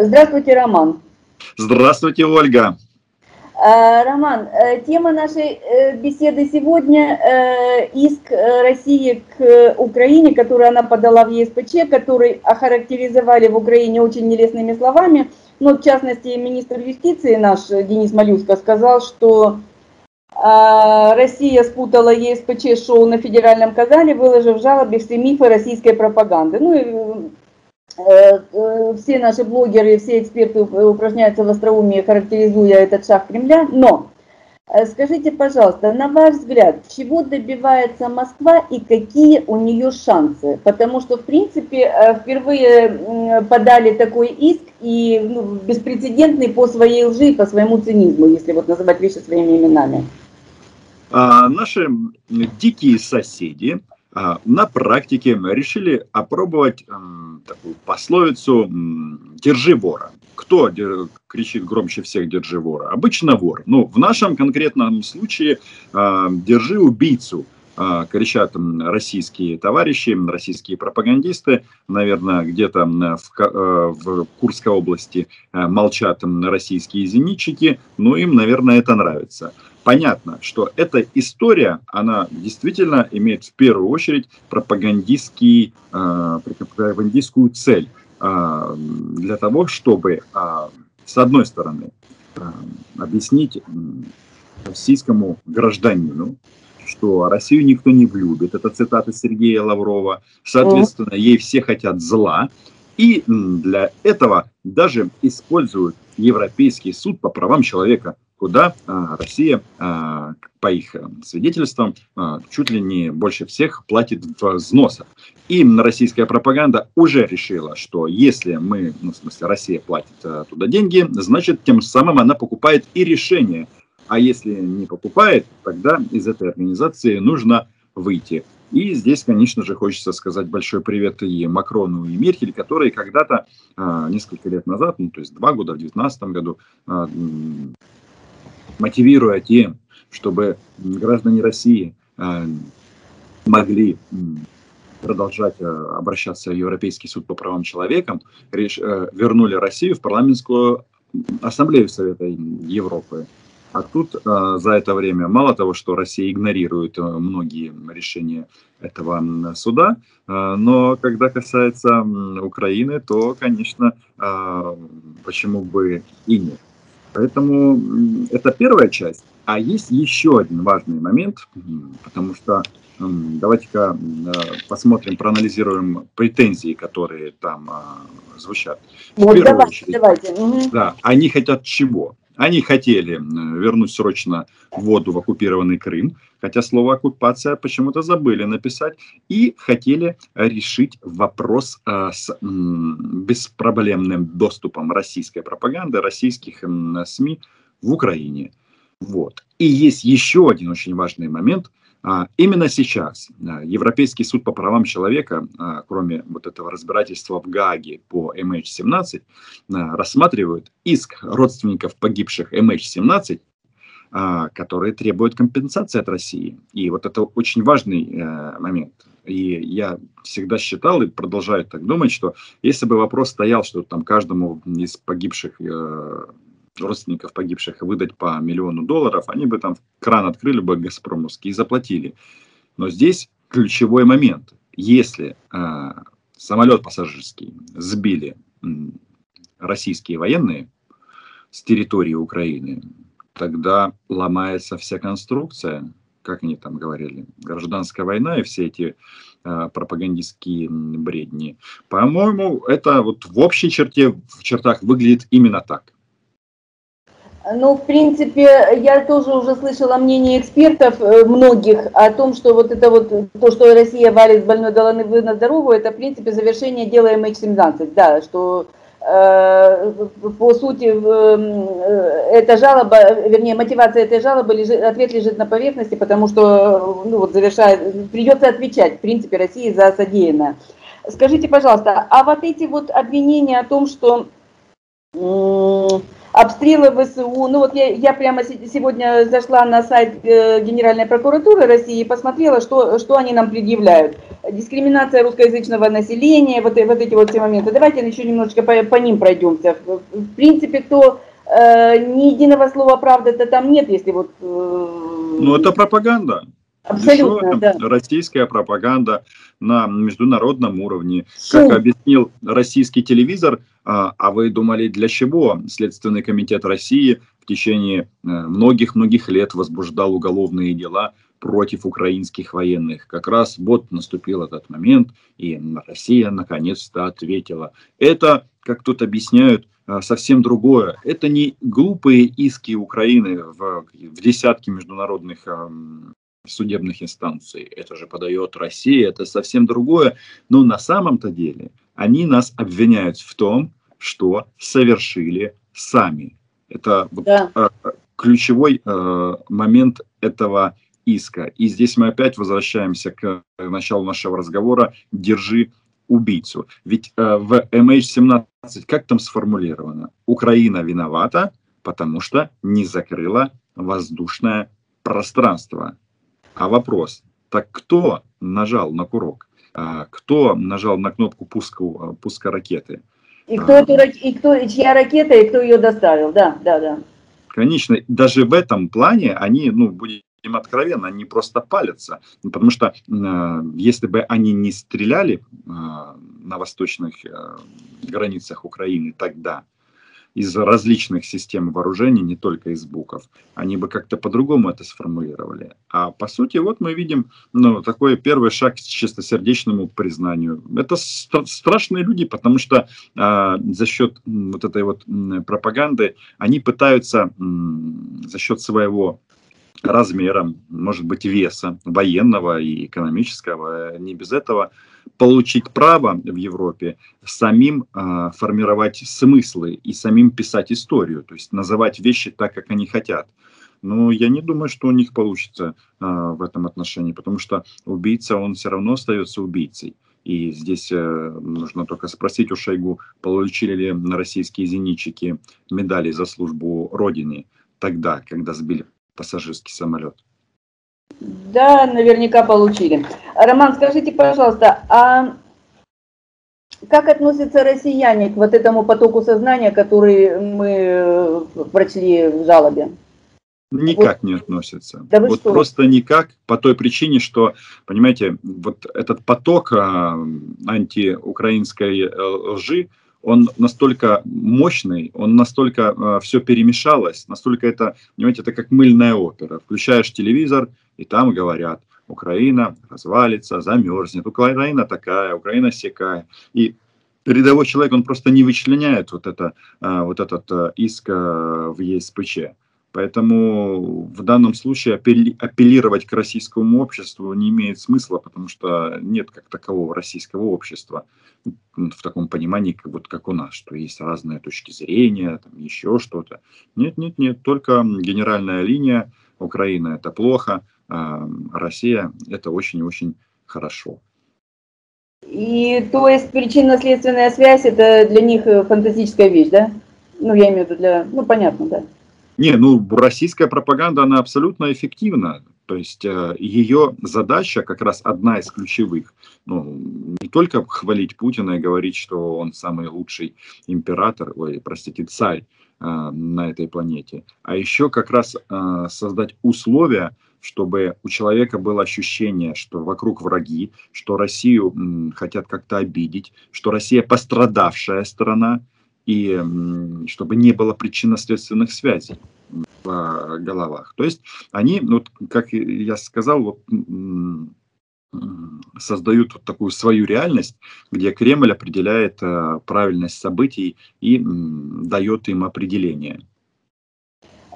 Здравствуйте, Роман. Здравствуйте, Ольга. Э, Роман, э, тема нашей э, беседы сегодня – иск России к Украине, который она подала в ЕСПЧ, который охарактеризовали в Украине очень нелестными словами. Но, в частности, министр юстиции наш Денис Малюска сказал, что Россия спутала ЕСПЧ шоу на федеральном канале, выложив в жалобе все мифы российской пропаганды. Ну и все наши блогеры, все эксперты упражняются в остроумии, характеризуя этот шаг Кремля. Но э, скажите, пожалуйста, на ваш взгляд, чего добивается Москва и какие у нее шансы? Потому что, в принципе, впервые подали такой иск и ну, беспрецедентный по своей лжи по своему цинизму, если вот называть вещи своими именами. А, наши дикие соседи на практике решили опробовать такую пословицу «держи вора». Кто кричит громче всех «держи вора»? Обычно вор. Ну, в нашем конкретном случае а, «держи убийцу» а, кричат российские товарищи, российские пропагандисты, наверное, где-то в, э, в Курской области э, молчат российские зенитчики, но им, наверное, это нравится. Понятно, что эта история, она действительно имеет в первую очередь пропагандистский, э, пропагандистскую цель э, для того, чтобы, э, с одной стороны, объяснить российскому гражданину, что Россию никто не влюбит. Это цитата Сергея Лаврова. Соответственно, ей все хотят зла. И для этого даже используют Европейский суд по правам человека куда а, Россия, а, по их э, свидетельствам, а, чуть ли не больше всех платит взносов. И российская пропаганда уже решила, что если мы, ну, в смысле Россия платит туда деньги, значит тем самым она покупает и решение. А если не покупает, тогда из этой организации нужно выйти. И здесь, конечно же, хочется сказать большой привет и Макрону, и Меркель, которые когда-то, несколько лет назад, ну, то есть два года, в 2019 году, мотивируя тем, чтобы граждане России э, могли продолжать обращаться в Европейский суд по правам человека, э, вернули Россию в парламентскую ассамблею Совета Европы. А тут за это время мало того, что Россия игнорирует многие решения этого суда, но когда касается Украины, то, конечно, почему бы и нет. Поэтому это первая часть. А есть еще один важный момент, потому что давайте-ка э, посмотрим, проанализируем претензии, которые там звучат. Вот давайте, очередь, давайте. Да, они хотят чего? Они хотели вернуть срочно воду в оккупированный Крым, хотя слово оккупация почему-то забыли написать, и хотели решить вопрос э, с беспроблемным доступом российской пропаганды, российских СМИ в Украине. Вот. И есть еще один очень важный момент – именно сейчас а, Европейский суд по правам человека, а, кроме вот этого разбирательства в Гааге по MH17, рассматривает иск родственников погибших MH17, которые требуют компенсации от России. И вот это очень важный э, момент. И я всегда считал и продолжаю так думать, что если бы вопрос стоял, что там каждому из погибших э, родственников погибших выдать по миллиону долларов, они бы там кран открыли бы Газпромовский и заплатили. Но здесь ключевой момент. Если э, самолет пассажирский сбили э, российские военные с территории Украины, тогда ломается вся конструкция, как они там говорили, гражданская война и все эти э, пропагандистские бредни. По-моему, это вот в общей черте, в чертах выглядит именно так. Ну, в принципе, я тоже уже слышала мнение экспертов э, многих о том, что вот это вот, то, что Россия валит с больной доланы на здоровую, это, в принципе, завершение дела MH17, да, что э, по сути, э, эта жалоба, вернее, мотивация этой жалобы, лежит, ответ лежит на поверхности, потому что, ну вот, завершает, придется отвечать, в принципе, России за содеянное. Скажите, пожалуйста, а вот эти вот обвинения о том, что обстрелы ВСУ. Ну вот я, я прямо сегодня зашла на сайт э, Генеральной прокуратуры России и посмотрела, что, что они нам предъявляют. дискриминация русскоязычного населения, вот, вот эти вот все моменты. Давайте еще немножечко по, по ним пройдемся. В принципе, то э, ни единого слова правды это там нет, если вот... Э, ну, это пропаганда. Абсолютно, да. Российская пропаганда на международном уровне. Шум. Как объяснил российский телевизор, а, а вы думали, для чего Следственный комитет России в течение э, многих-многих лет возбуждал уголовные дела против украинских военных. Как раз вот наступил этот момент, и Россия наконец-то ответила. Это, как тут объясняют, э, совсем другое. Это не глупые иски Украины в, в десятки международных эм, судебных инстанций. Это же подает Россия, это совсем другое. Но на самом-то деле они нас обвиняют в том, что совершили сами. Это да. вот, э, ключевой э, момент этого иска. И здесь мы опять возвращаемся к началу нашего разговора «держи убийцу». Ведь э, в MH17 как там сформулировано? Украина виновата, потому что не закрыла воздушное пространство. А вопрос, так кто нажал на курок? А, кто нажал на кнопку пуска, пуска ракеты? И кто, а, эту, и кто, и чья ракета, и кто ее доставил, да, да, да. Конечно, даже в этом плане они, ну, будем откровенно, они просто палятся. Потому что э, если бы они не стреляли э, на восточных э, границах Украины тогда, из различных систем вооружений, не только из буков, они бы как-то по-другому это сформулировали. А по сути, вот мы видим ну, такой первый шаг к чистосердечному признанию. Это ст- страшные люди, потому что а, за счет вот этой вот пропаганды они пытаются м, за счет своего размера, может быть, веса военного и экономического, не без этого получить право в Европе самим э, формировать смыслы и самим писать историю, то есть называть вещи так, как они хотят. Но я не думаю, что у них получится э, в этом отношении, потому что убийца, он все равно остается убийцей. И здесь э, нужно только спросить у Шойгу, получили ли российские зенитчики медали за службу Родине тогда, когда сбили пассажирский самолет. Да, наверняка получили. Роман, скажите, пожалуйста, а как относятся россияне к вот этому потоку сознания, который мы э, прочли в жалобе? Никак вот. не относятся. Да вот что? просто никак, по той причине, что, понимаете, вот этот поток а, антиукраинской э, лжи, он настолько мощный, он настолько э, все перемешалось, настолько это, понимаете, это как мыльная опера. Включаешь телевизор, и там говорят, Украина развалится, замерзнет, Украина такая, Украина секая. И рядовой человек, он просто не вычленяет вот, это, э, вот этот э, иск э, в ЕСПЧ. Поэтому в данном случае апеллировать к российскому обществу не имеет смысла, потому что нет как такового российского общества в таком понимании, как, вот, как у нас, что есть разные точки зрения, там еще что-то. Нет, нет, нет, только генеральная линия, Украина это плохо, а Россия это очень-очень хорошо. И то есть причинно-следственная связь это для них фантастическая вещь, да? Ну, я имею в виду для... Ну, понятно, да. Не, ну российская пропаганда, она абсолютно эффективна. То есть э, ее задача как раз одна из ключевых. Ну, не только хвалить Путина и говорить, что он самый лучший император, ой, простите, царь э, на этой планете, а еще как раз э, создать условия, чтобы у человека было ощущение, что вокруг враги, что Россию м, хотят как-то обидеть, что Россия пострадавшая страна, и чтобы не было причинно-следственных связей в головах. То есть они, вот, как я сказал, вот, создают вот такую свою реальность, где Кремль определяет э, правильность событий и дает им определение.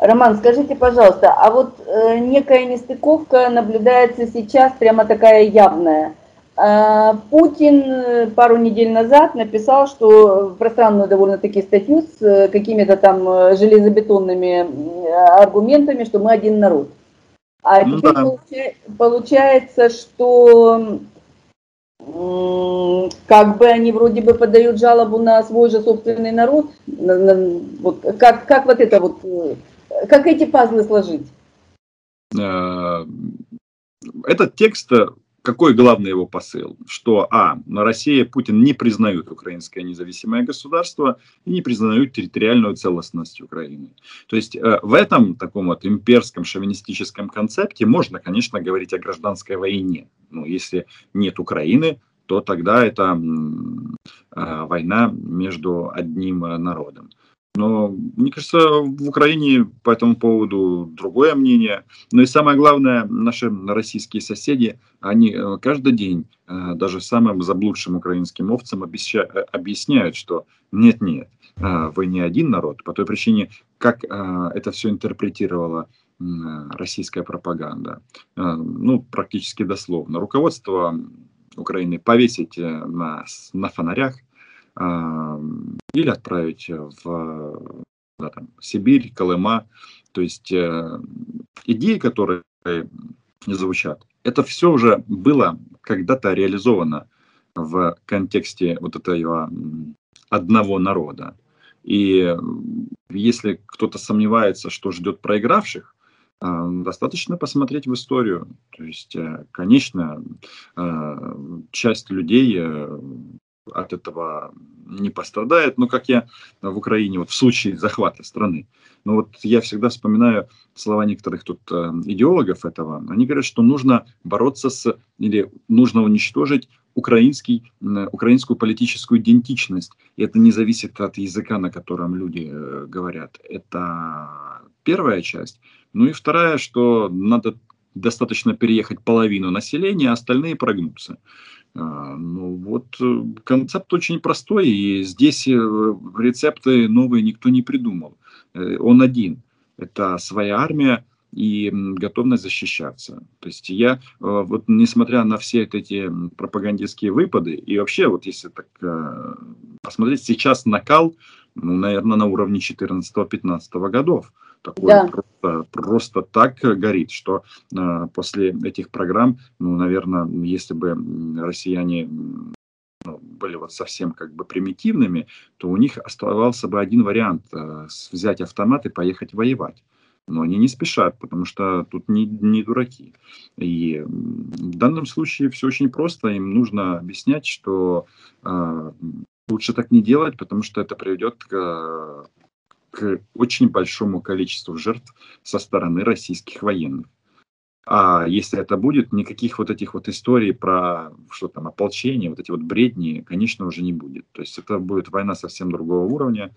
Роман, скажите, пожалуйста, а вот э, некая нестыковка наблюдается сейчас прямо такая явная. А, Путин э, пару недель назад написал, что пространную довольно-таки статью с э, какими-то там э, железобетонными аргументами, что мы один народ. А ну, теперь да. получается, получается, что как бы они вроде бы подают жалобу на свой же собственный народ. Вот, как, как вот это вот, как эти пазлы сложить? Этот текст какой главный его посыл? Что, а, на Россия, Путин не признают украинское независимое государство и не признают территориальную целостность Украины. То есть э, в этом таком вот имперском шовинистическом концепте можно, конечно, говорить о гражданской войне. Но если нет Украины, то тогда это э, война между одним народом. Но, мне кажется, в Украине по этому поводу другое мнение. Но и самое главное, наши российские соседи, они э, каждый день э, даже самым заблудшим украинским овцам э, объясняют, что нет-нет, вы не один народ, по той причине, как это все интерпретировала российская пропаганда. Ну, практически дословно. Руководство Украины повесить на, на фонарях – или отправить в да, там, Сибирь, Колыма. То есть э, идеи, которые звучат, это все уже было когда-то реализовано в контексте вот этого одного народа. И если кто-то сомневается, что ждет проигравших, э, достаточно посмотреть в историю. То есть, э, конечно, часть людей от этого не пострадает, но как я в Украине, вот в случае захвата страны. Но вот я всегда вспоминаю слова некоторых тут э, идеологов этого. Они говорят, что нужно бороться с, или нужно уничтожить украинский, украинскую политическую идентичность. И это не зависит от языка, на котором люди э, говорят. Это первая часть. Ну и вторая, что надо достаточно переехать половину населения, а остальные прогнутся. А, ну вот э, концепт очень простой, и здесь э, рецепты новые никто не придумал. Э, он один. Это своя армия и готовность защищаться. То есть я, вот несмотря на все эти пропагандистские выпады, и вообще вот если так посмотреть, сейчас накал, ну, наверное, на уровне 14-15 годов такой да. просто, просто так горит, что э, после этих программ, ну, наверное, если бы россияне ну, были вот совсем как бы примитивными, то у них оставался бы один вариант э, взять автомат и поехать воевать. Но они не спешат, потому что тут не, не дураки. И в данном случае все очень просто. Им нужно объяснять, что э, лучше так не делать, потому что это приведет к к очень большому количеству жертв со стороны российских военных. А если это будет, никаких вот этих вот историй про что там, ополчение, вот эти вот бредни, конечно, уже не будет. То есть это будет война совсем другого уровня.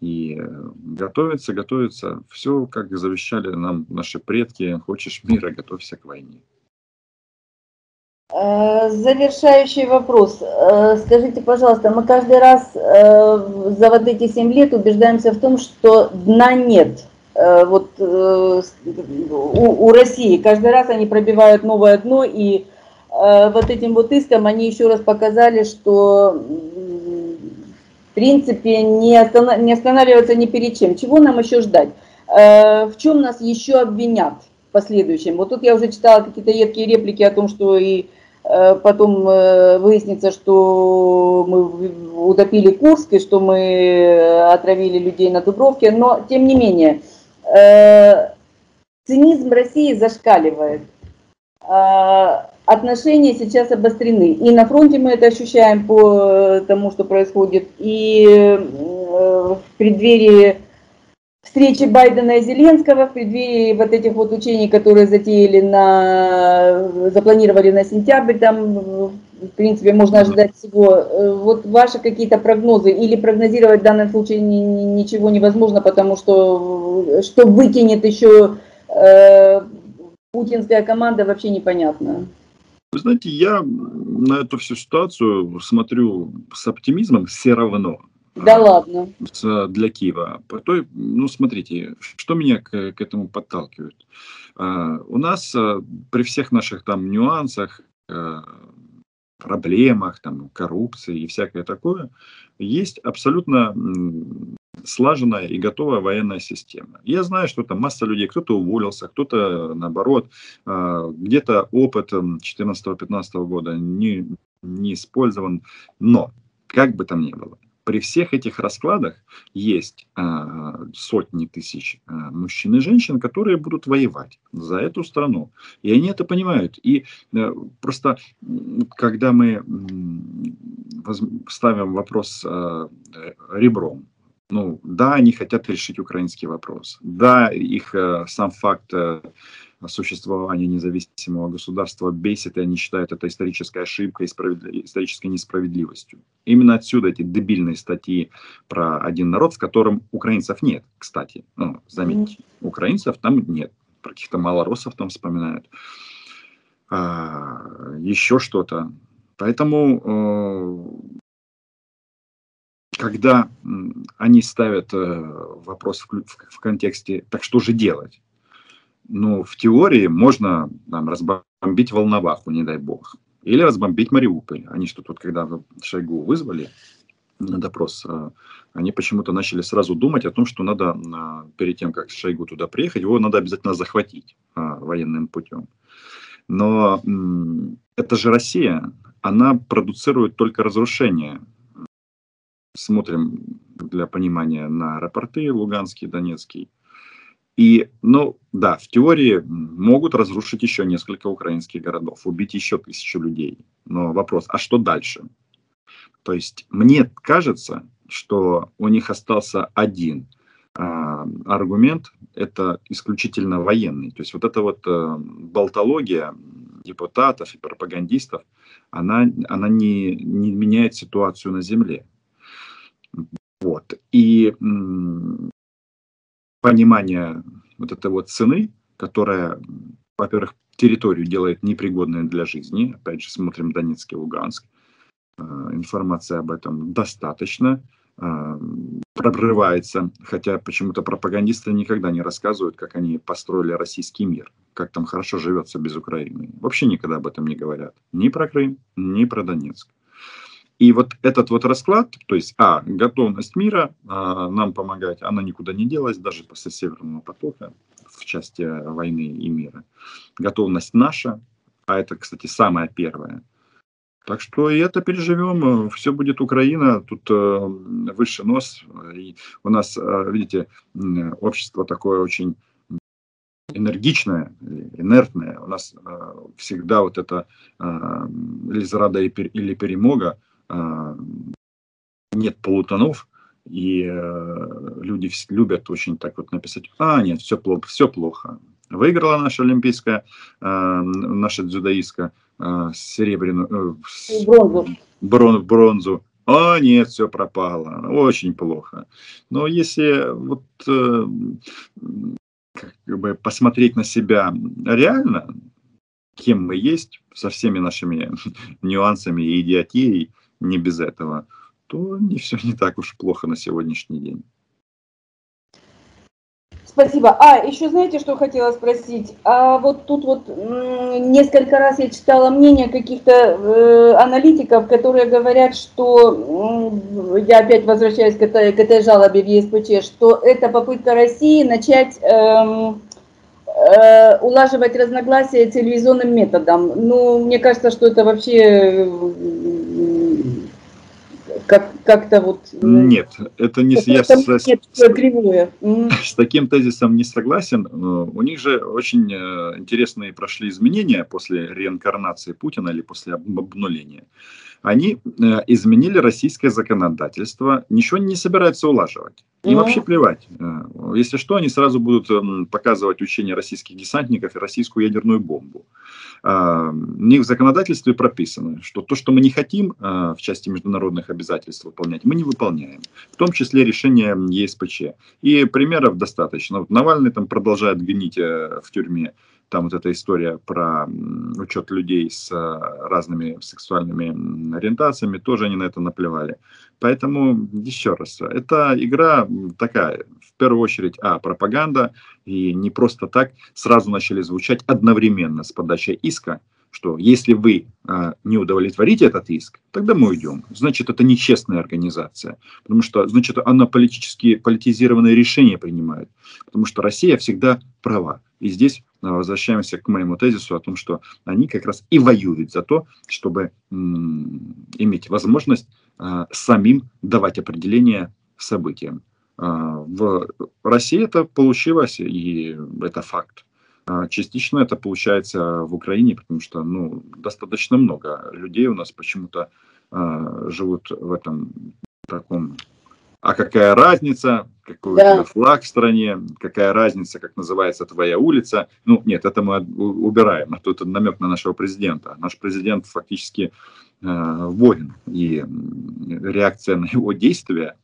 И готовится, готовится. Все, как завещали нам наши предки. Хочешь мира, готовься к войне. Э, завершающий вопрос. Э, скажите, пожалуйста, мы каждый раз э, за вот эти 7 лет убеждаемся в том, что дна нет. Вот у, у России каждый раз они пробивают новое дно, и вот этим вот иском они еще раз показали, что в принципе не, останавливаться ни перед чем. Чего нам еще ждать? В чем нас еще обвинят в последующем? Вот тут я уже читала какие-то едкие реплики о том, что и потом э, выяснится, что мы утопили Курск и что мы отравили людей на Дубровке, но тем не менее э, цинизм России зашкаливает. Отношения сейчас обострены. И на фронте мы это ощущаем по тому, что происходит, и в преддверии встречи Байдена и Зеленского в преддверии вот этих вот учений, которые затеяли на, запланировали на сентябрь, там, в принципе, можно ожидать всего. Э, вот ваши какие-то прогнозы или прогнозировать в данном случае ничего невозможно, потому что что выкинет еще э, путинская команда, вообще непонятно. Вы знаете, я на эту всю ситуацию смотрю с оптимизмом все равно. Да ладно. Для Киева. Той, ну, смотрите, что меня к, к этому подталкивает. Uh, у нас uh, при всех наших там нюансах, uh, проблемах, там, коррупции и всякое такое, есть абсолютно слаженная и готовая военная система. Я знаю, что там масса людей, кто-то уволился, кто-то наоборот, где-то опыт 2014-2015 года не, не использован, но как бы там ни было, при всех этих раскладах есть э, сотни тысяч э, мужчин и женщин, которые будут воевать за эту страну. И они это понимают. И э, просто, когда мы ставим вопрос э, ребром, ну, да, они хотят решить украинский вопрос. Да, их э, сам факт э, существования независимого государства бесит, и они считают это исторической ошибкой, исторической несправедливостью. Именно отсюда эти дебильные статьи про один народ, в котором украинцев нет, кстати. Ну, заметьте, украинцев там нет. Про каких-то малоросов там вспоминают. А, еще что-то. Поэтому э, когда они ставят э, вопрос в контексте, так что же делать? Ну, в теории можно там, разбомбить Волноваху, не дай бог. Или разбомбить Мариуполь. Они что тут, когда Шойгу вызвали на допрос, э, они почему-то начали сразу думать о том, что надо э, перед тем, как Шойгу туда приехать, его надо обязательно захватить военным путем. Но это же Россия, она продуцирует только разрушение смотрим для понимания на аэропорты Луганский, Донецкий. И, ну, да, в теории могут разрушить еще несколько украинских городов, убить еще тысячу людей. Но вопрос, а что дальше? То есть мне кажется, что у них остался один э, аргумент, это исключительно военный. То есть вот эта вот э, болтология депутатов и пропагандистов, она, она не, не меняет ситуацию на земле. Вот. И понимание вот этой вот цены, которая, во-первых, территорию делает непригодной для жизни. Опять же, смотрим Донецкий, Луганск. Э, информация об этом достаточно э, прорывается, хотя почему-то пропагандисты никогда не рассказывают, как они построили российский мир, как там хорошо живется без Украины. Вообще никогда об этом не говорят. Ни про Крым, ни про Донецк. И вот этот вот расклад, то есть, а, готовность мира а, нам помогать, она никуда не делась, даже после Северного потока в части войны и мира. Готовность наша, а это, кстати, самое первое. Так что и это переживем, все будет Украина, тут э, выше нос. И у нас, э, видите, общество такое очень энергичное, инертное. У нас э, всегда вот это э, Лизрада или Перемога, нет полутонов, и э, люди любят очень так вот написать, а, нет, все плохо, все плохо. Выиграла наша олимпийская, э, наша дзюдоистка э, серебряную, бронзу. Брон, бронзу. А, нет, все пропало, очень плохо. Но если вот как бы посмотреть на себя реально, кем мы есть, со всеми нашими нюансами и идиотией, не без этого, то не все не так уж плохо на сегодняшний день. Спасибо. А, еще знаете, что хотела спросить? А вот тут вот несколько раз я читала мнение каких-то э, аналитиков, которые говорят, что, э, я опять возвращаюсь к этой, к этой жалобе в ЕСПЧ, что это попытка России начать э, э, улаживать разногласия телевизионным методом. Ну, мне кажется, что это вообще как, как-то вот... Э, нет, это не... Я с, нет, кривое. с таким тезисом не согласен. У них же очень э, интересные прошли изменения после реинкарнации Путина или после обнуления они э, изменили российское законодательство, ничего не собираются улаживать. Им mm вообще плевать. Э, если что, они сразу будут показывать учения российских десантников и российскую ядерную бомбу. А, у них в законодательстве прописано, что то, что мы не хотим э, в части международных обязательств выполнять, мы не выполняем. В том числе решение ЕСПЧ. И примеров достаточно. Вот Навальный там продолжает гнить в тюрьме там вот эта история про учет людей с э, разными сексуальными ориентациями, тоже они на это наплевали. Поэтому, еще раз, это игра такая, в первую очередь, а, пропаганда, и не просто так сразу начали звучать одновременно с подачей иска, что если вы а, не удовлетворите этот иск, тогда мы уйдем. Значит, это нечестная организация, потому что, значит, она политически политизированные решения принимает, потому что Россия всегда права. И здесь возвращаемся к моему тезису о том, что они как раз и воюют за то, чтобы иметь возможность самим давать определение событиям. В России это получилось, и это факт. Частично это получается в Украине, потому что ну, достаточно много людей у нас почему-то э, живут в этом таком а какая разница, какой да. у тебя флаг в стране, какая разница, как называется твоя улица. Ну, нет, это мы убираем, а тут намек на нашего президента. Наш президент фактически э, воин, и реакция на его действия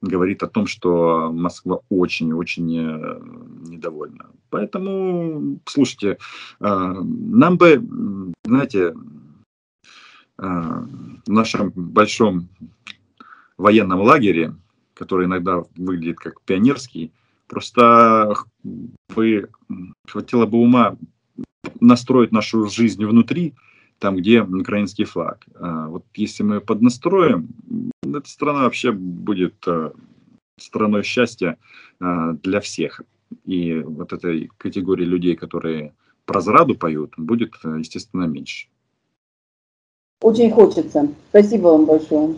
говорит о том, что Москва очень-очень э, недовольна. Поэтому, слушайте, э, нам бы, знаете, э, в нашем большом военном лагере, который иногда выглядит как пионерский, просто бы хватило бы ума настроить нашу жизнь внутри, там, где украинский флаг. А вот если мы поднастроим, эта страна вообще будет э, страной счастья э, для всех. И вот этой категории людей, которые про зраду поют, будет, э, естественно, меньше. Очень хочется. Спасибо вам большое.